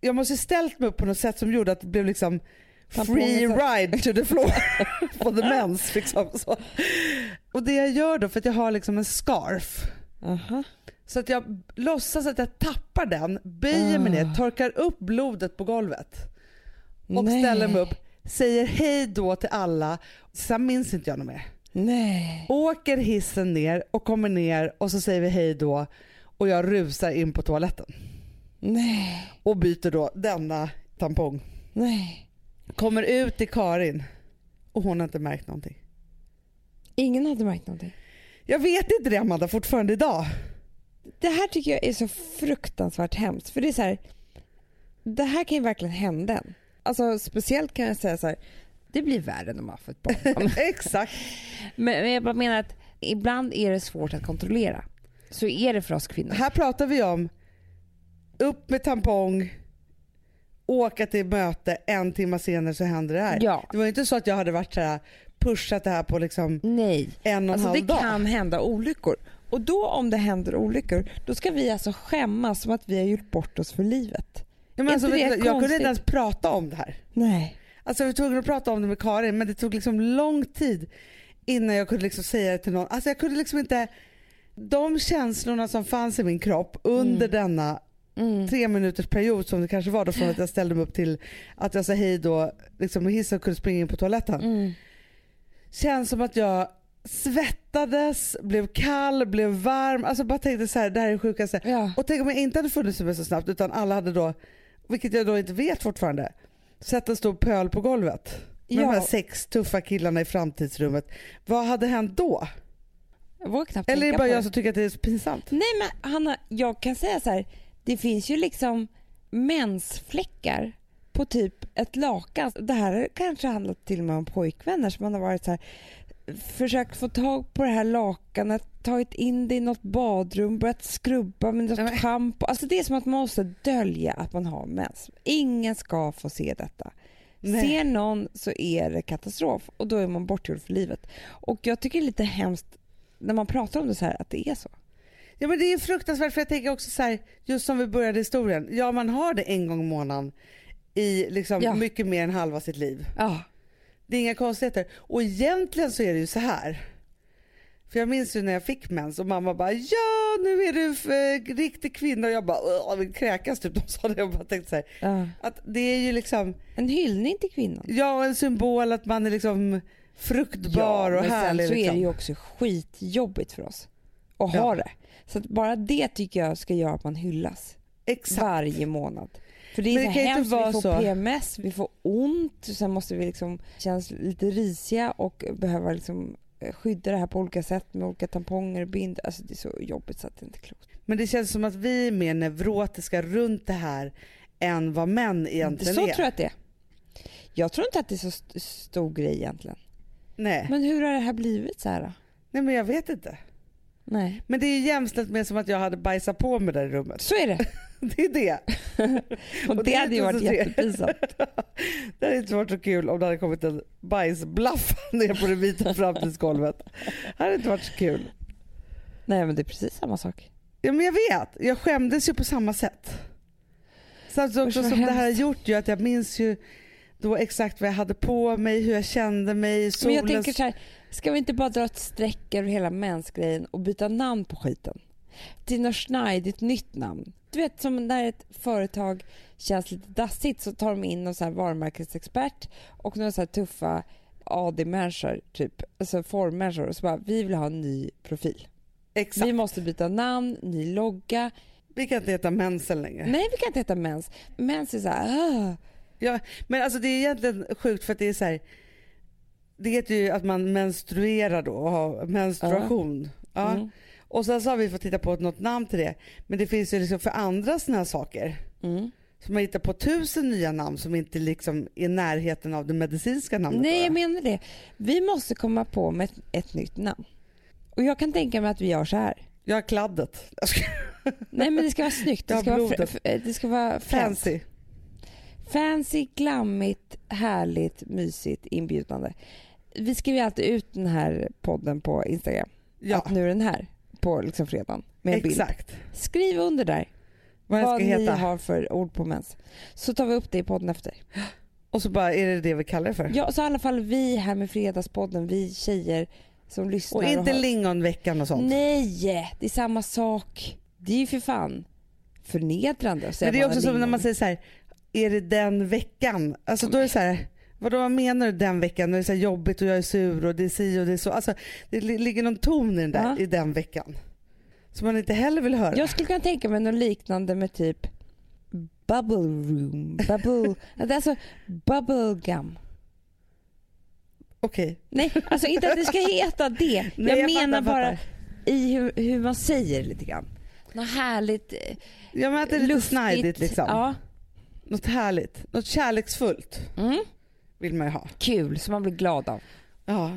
Jag måste ställt mig upp på något sätt som gjorde att det blev liksom free ride to the floor for the mens. Liksom, så. Och det jag gör då för att jag har liksom en scarf Aha. så att jag låtsas att jag tappar den, böjer mig Ah. ner, torkar upp blodet på golvet och Nej. ställer mig upp, säger hej då till alla. Sen minns inte jag något mer. Nej. Åker hissen ner och kommer ner och så säger vi hej då och jag rusar in på toaletten Nej. och byter då denna tampong. Nej. Kommer ut till Karin och hon har inte märkt någonting. Ingen hade märkt någonting. Jag vet inte det Amanda fortfarande idag. Det här tycker jag är så fruktansvärt hemskt. För det är så här, det här kan ju verkligen hända en. Alltså speciellt kan jag säga så här, det blir värre när man får ett barn. Exakt. Men, men jag bara menar att ibland är det svårt att kontrollera. Så är det för oss kvinnor. Här pratar vi om upp med tampong, åka till möte, en timme senare så händer det här. Ja. Det var ju inte så att jag hade varit så här pushat det här på liksom Nej. en och en Alltså det halv dag. kan hända olyckor. Och då om det händer olyckor, då ska vi alltså skämmas som att vi har gjort bort oss för livet. Ja, men alltså, jag kunde inte ens prata om det här. Nej. Alltså jag var tvungen att prata om det med Karin men det tog liksom lång tid innan jag kunde liksom säga det till någon. Alltså jag kunde liksom inte, de känslorna som fanns i min kropp under denna Mm. tre minuters period som det kanske var då från att jag ställde mig upp till att jag sa hej då liksom med hissen och kunde springa in på toaletten. Mm. Känns som att jag svettades, blev kall, blev varm. Alltså bara tänkte så här, det här är det sjukaste. Ja. Och tänk om jag inte hade funnits med så snabbt utan alla hade då, vilket jag då inte vet fortfarande, sett en stor pöl på golvet. Med Ja. de här sex tuffa killarna i framtidsrummet. Vad hade hänt då? Eller är det bara jag som tycker att det är så pinsamt? Nej men Hanna, jag kan säga så här. Det finns ju liksom mensfläckar på typ ett lakan. Det här kanske handlat till och med om pojkvänner som man har varit så här försökt få tag på det här lakanet, tagit in det i något badrum, börjat skrubba med Nej, något schampo. Alltså det är som att man måste dölja att man har mens. Ingen ska få se detta. Nej. Ser någon så är det katastrof och då är man bortgjord för livet. Och jag tycker det är lite hemskt när man pratar om det så här att det är så. Ja men det är fruktansvärt för jag tänker också så här, just som vi började historien. Ja man har det en gång i månaden i liksom Ja. mycket mer än halva sitt liv. Ja. Det är inga konstigheter. Och egentligen så är det ju så här. För jag minns ju när jag fick mens och mamma bara ja nu är du för riktig kvinna och jag bara "Åh, jag vill kräkas typ. De sa det och bara tänkte så här, ja. att det är ju liksom En hyllning till kvinnan. ja en symbol att man är liksom fruktbar och men härlig. sen så är liksom. det ju också skitjobbigt för oss att Ja. ha det. Så bara det tycker jag ska göra att man hyllas Exakt. varje månad. För det är Men det så kan ju inte hemskt, vi får så. PMS, vi får ont, sen måste vi liksom kännas lite risiga och behöva liksom eh, skydda det här på olika sätt med olika tamponger och bind. Alltså det är så jobbigt så att det inte är klokt. Men det känns som att vi är mer neurotiska runt det här än vad män egentligen så är. tror jag att det är. Jag tror inte att det är så st- stor grej egentligen. Nej. Men hur har det här blivit så här då? Nej men jag vet inte. Nej. Men det är jämställt med som att jag hade bajsat på mig där i rummet. Så är det. Det är det. Och, Och det, hade ju varit jättepinsamt. Det hade inte varit så kul om det hade kommit en bajsblaff ner på det vita framtidsgolvet. Det hade inte varit så kul. Nej men det är precis samma sak. Ja men jag vet, jag skämdes ju på samma sätt. Samtidigt också som det här har gjort ju att jag minns ju då exakt vad jag hade på mig, hur jag kände mig, Men solen. jag tänker så här, ska vi inte bara dra ett streck över hela mensgrejen och byta namn på skiten? Till något schneidigt nytt namn. Du vet som när ett företag känns lite dassigt så tar de in någon så här varumärkesexpert och några så här tuffa AD-människor, typ, alltså formmänniskor och så bara vi vill ha en ny profil. Exakt. Vi Vi, måste byta namn, ny logga. kan inte heta mensen längre. Nej vi kan inte heta mens. Mens är så här, ah. Ja, men alltså det är egentligen sjukt för att det är så här. Det heter ju att man menstruerar då och har menstruation. Ja. Mm. Och sen så har vi fått titta på något namn till det. Men det finns ju liksom för andra sådana här saker. Mm. Så man hittar på tusen nya namn som inte liksom är i närheten av det medicinska namnet. Nej, då. jag menar det. Vi måste komma på med ett, ett nytt namn. Och jag kan tänka mig att vi gör så här. Jag har kladdet. Nej, men det ska vara snyggt. Det ska vara, det ska vara. Fancy. Fancy, glammigt, härligt, mysigt, inbjudande. Vi skriver alltid ut den här podden på Instagram. Ja, Att nu är den här på liksom fredagen med en bild. exakt. Skriv under där Vad vad ni heta. har för ord på mens. Så tar vi upp det i podden efter. Och så bara är det det vi kallar det för. Ja, så i alla fall vi här med Fredagspodden, vi tjejer som lyssnar och inte har... lingonveckan och sånt. Nej, det är samma sak. Det är ju för fan förnedrande att säga Men det är också som när man säger så här, är det den veckan? Alltså då är det så här, vadå vad menar du den veckan? När det är så jobbigt och jag är sur och det är si och det är så. Alltså det li- ligger någon ton i den där, Ja. i den veckan. Som man inte heller vill höra. Jag skulle kunna tänka mig något liknande med typ bubble room, bubble, alltså bubble gum. Okej. Nej, alltså inte att det ska heta det. Nej, jag, jag menar fattar, bara fattar. i hur, hur man säger lite grann. Något härligt, eh, Ja men att det är lite luftigt. snajdigt liksom. Ja. Något härligt, något kärleksfullt Mm. Vill man ju ha. Kul, som man blir glad av. Ja.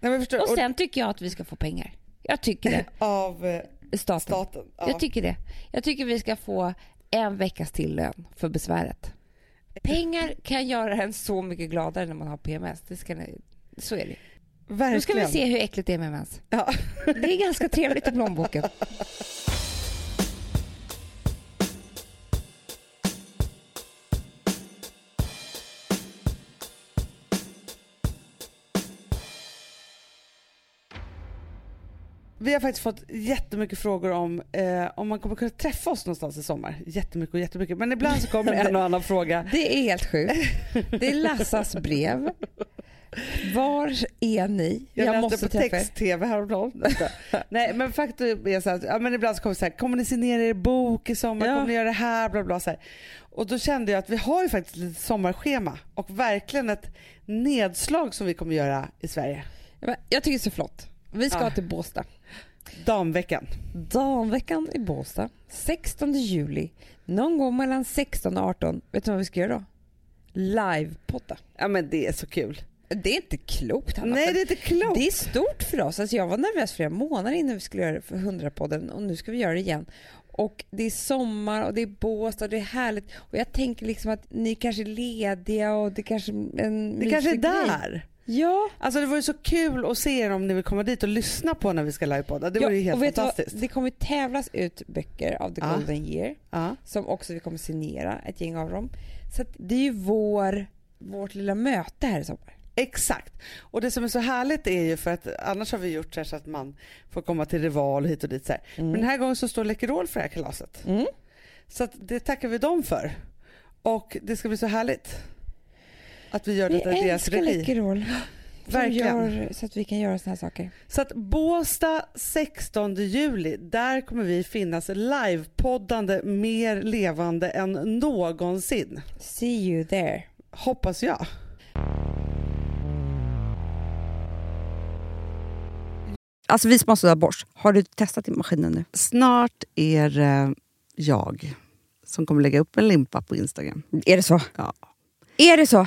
Nej, men förstår. Och sen tycker jag att vi ska få pengar. Jag tycker det. Och, av eh, Staten. staten. Ja. Jag tycker det. Jag tycker vi ska få en veckas tillön för besväret. Pengar kan göra en så mycket gladare när man har PMS. Det ska ni, så är det. Verkligen. Nu ska vi se hur äckligt det är med mens. Ja. Det är ganska trevligt i plånboken. Vi har faktiskt fått jättemycket frågor om eh, om man kommer kunna träffa oss någonstans i sommar. Jättemycket och jättemycket. Men ibland så kommer en och annan fråga. Det är helt sjukt. Det är Lassas brev. Var är ni? Jag, Jag, läste måste på text-tv häromdagen. Nej men faktum är så att, ja, men ibland så kommer det så här, kommer ni signera er bok i sommar? Ja. Kommer ni göra det här? Bla, bla, så här. Och då kände jag att vi har ju faktiskt lite sommarschema och verkligen ett nedslag som vi kommer göra i Sverige. Jag tycker det är så flott. Vi ska Ja. till Båstad. Damveckan. Damveckan i Båstad. 16 juli. Någon gång mellan 16 och 18. Vet du vad vi ska göra då? Live-potta. Ja men det är så kul. Det är inte klokt Hanna. Nej det är inte klokt. Det är stort för oss. Alltså jag var nervös flera månader innan vi skulle göra det för 100-podden och nu ska vi göra det igen. Och det är sommar och det är Båstad och det är härligt. Och jag tänker liksom att ni kanske är lediga och det kanske är en Det kanske är mysig grej. Ja, Alltså det vore så kul att se er om ni vill komma dit och lyssna på när vi ska livepodda. Det vore ju ja, helt du vad? fantastiskt. Det kommer tävlas ut böcker av The Ja. Golden Year Ja. som också vi kommer signera ett gäng av dem. Så det är ju vår, vårt lilla möte här i sommar. Exakt. Och det som är så härligt är ju för att annars har vi gjort så, så att man får komma till Rival hit och dit så här. Men den här gången så står Läkerol för det här kalaset. Mm. Så det tackar vi dem för. Och det ska bli så härligt att vi gör Vi detta i deras älskar regi. Läkerol. Som Verkligen. Gör, så att vi kan göra såna här saker. Så att Båstad 16 juli, där kommer vi finnas livepoddande mer levande än någonsin. See you there. Hoppas jag. Alltså vi sponsrar Bosch. Har du testat i maskinen nu? Snart är det jag som kommer lägga upp en limpa på Instagram. Är det så? Ja. Är det så?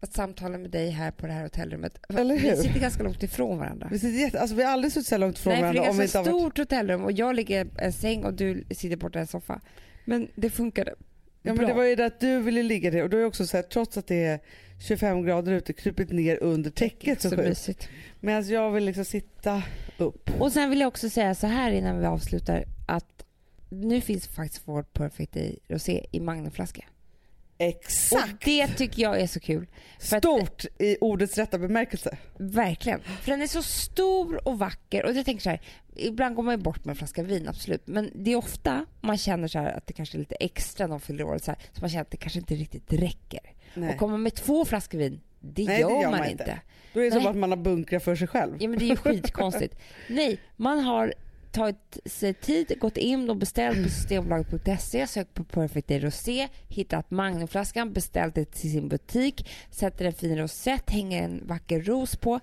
att samtala med dig här på det här hotellrummet. Eller hur? Vi sitter ganska långt ifrån varandra. Vi, sitter jätte, alltså, vi har aldrig suttit så långt från Nej, för det varandra. är ganska inte har varit, stort hotellrum och jag ligger i en säng och du sitter borta i en soffa. Men det funkade. ja, men det var ju det att du ville ligga där och då är också så här, trots att det är 25 grader ute, krupit ner under täcket så mysigt. Medan jag vill liksom sitta upp. Och sen vill jag också säga så här innan vi avslutar att nu finns faktiskt vår Perfect Day Rosé i Magnumflaska. Och Exakt! det tycker jag är så kul. För att- Stort i ordets rätta bemärkelse. Verkligen. För den är så stor och vacker. Och jag tänker så här, ibland går man ju bort med en flaska vin, absolut. Men det är ofta man känner så här att det kanske är lite extra när de fyller år. Så, här, så man känner att det kanske inte riktigt räcker. Nej. Och kommer man med två flaskor vin, det, Nej, gör, man inte. Då är det som Nej. att man har bunkrat för sig själv. Ja men det är ju skitkonstigt. Nej, man har tagit sig tid, gått in och beställt på systembolaget.se, sökt på Perfect Day Rosé, hittat Magnumflaskan, beställt det till sin butik, sätter en fin rosett, hänger en vacker ros på.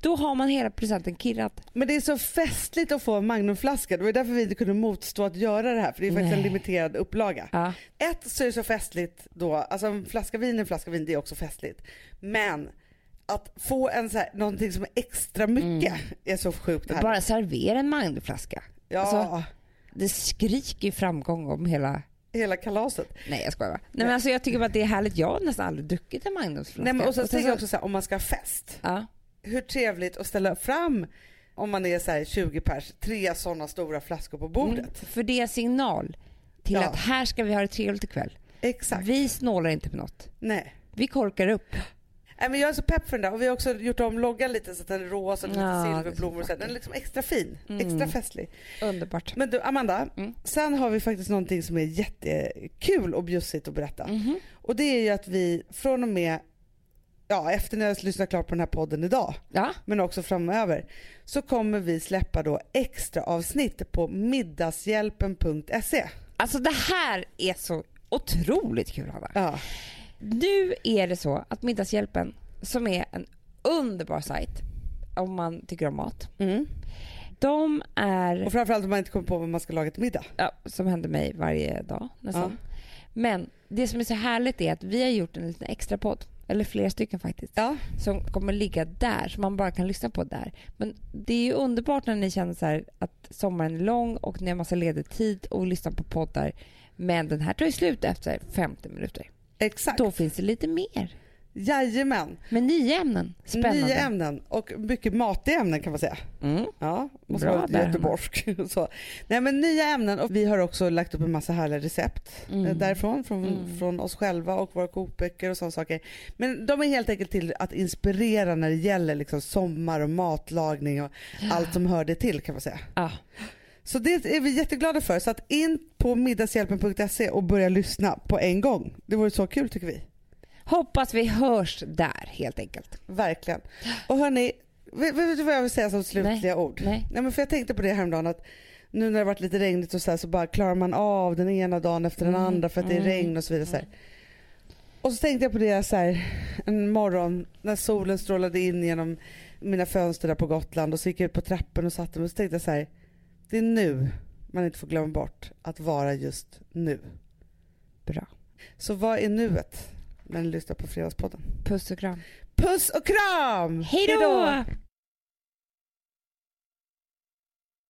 Då har man hela presenten kirrat. Men det är så festligt att få en Magnumflaska. Det var därför vi inte kunde motstå att göra det här. För det är faktiskt en Nej. limiterad upplaga. Ja. Ett så är det så festligt då, alltså en flaska vin är en flaska vin, det är också festligt. Men att få en så här, någonting som är extra mycket är så sjukt här. Bara servera en Magnumflaska. ja, alltså- Det skriker framgång om hela... hela kalaset. Nej jag skojar bara. Nej, men alltså, jag tycker bara att det är härligt. Jag har nästan aldrig druckit en Magnumflaska. Nej, men och så sen tänker jag också så här, om man ska ha fest. Ja. Hur trevligt att ställa fram, om man är så här 20 pers, tre sådana stora flaskor på bordet. Mm, för det är signal till Ja. att här ska vi ha det trevligt ikväll. Exakt. Vi snålar inte på något. Nej. Vi korkar upp. Nej, men jag är så pepp för den där och vi har också gjort om loggan lite så att den är rosa och lite Ja, så silverblommor så. Den är liksom extra fin, Mm. extra festlig. Underbart. Men du Amanda, Mm. sen har vi faktiskt någonting som är jättekul och bjussigt att berätta. Mhm. Och det är ju att vi från och med, ja efter när jag lyssnat klart på den här podden idag, Ja, men också framöver, så kommer vi släppa då extra avsnitt på middagshjälpen.se. alltså det här är så otroligt kul Hanna. Ja. Nu är det så att Middagshjälpen, som är en underbar sajt om man tycker om mat. Mm. De är, Och framförallt om man inte kommer på vad man ska laga till middag. ja, som händer mig varje dag nästan. Men det som är så härligt är att vi har gjort en liten extra podd, eller flera stycken faktiskt, Ja. som kommer ligga där, som man bara kan lyssna på där. Men det är ju underbart när ni känner så att sommaren är lång och ni har massa ledig tid och lyssnar på poddar. Men den här tar ju slut efter 50 minuter. Exakt. Då finns det lite mer. Jajamän. Med nya ämnen. Spännande. Nya ämnen och mycket matiga ämnen kan man säga. Mm. Ja, måste Bra vara göteborgsk. Så. Nej men nya ämnen och vi har också lagt upp en massa härliga recept Mm. eh, därifrån, från, Mm. från oss själva och våra kokböcker och sådana saker. Men de är helt enkelt till att inspirera när det gäller liksom sommar och matlagning och allt som hör det till kan man säga. Ja. Så det är vi jätteglada för. Så att in på middagshjälpen.se och börja lyssna på en gång. Det vore så kul tycker vi. Hoppas vi hörs där helt enkelt. Verkligen. Och hörni, vet du vad jag vill säga som slutliga nej, ord? Nej. nej. men för jag tänkte på det häromdagen att nu när det varit lite regnigt och så, här, så bara klarar man av den ena dagen efter den mm, andra för att det är mm, regn och så vidare. Så här. Och så tänkte jag på det så här, en morgon när solen strålade in genom mina fönster där på Gotland och så gick jag ut på trappen och satte mig och så tänkte jag så här, det är nu man inte får glömma bort att vara just nu. Bra. Så vad är nuet när ni lyssnar på Fredagspodden? Puss och kram. Puss och kram! Hej då!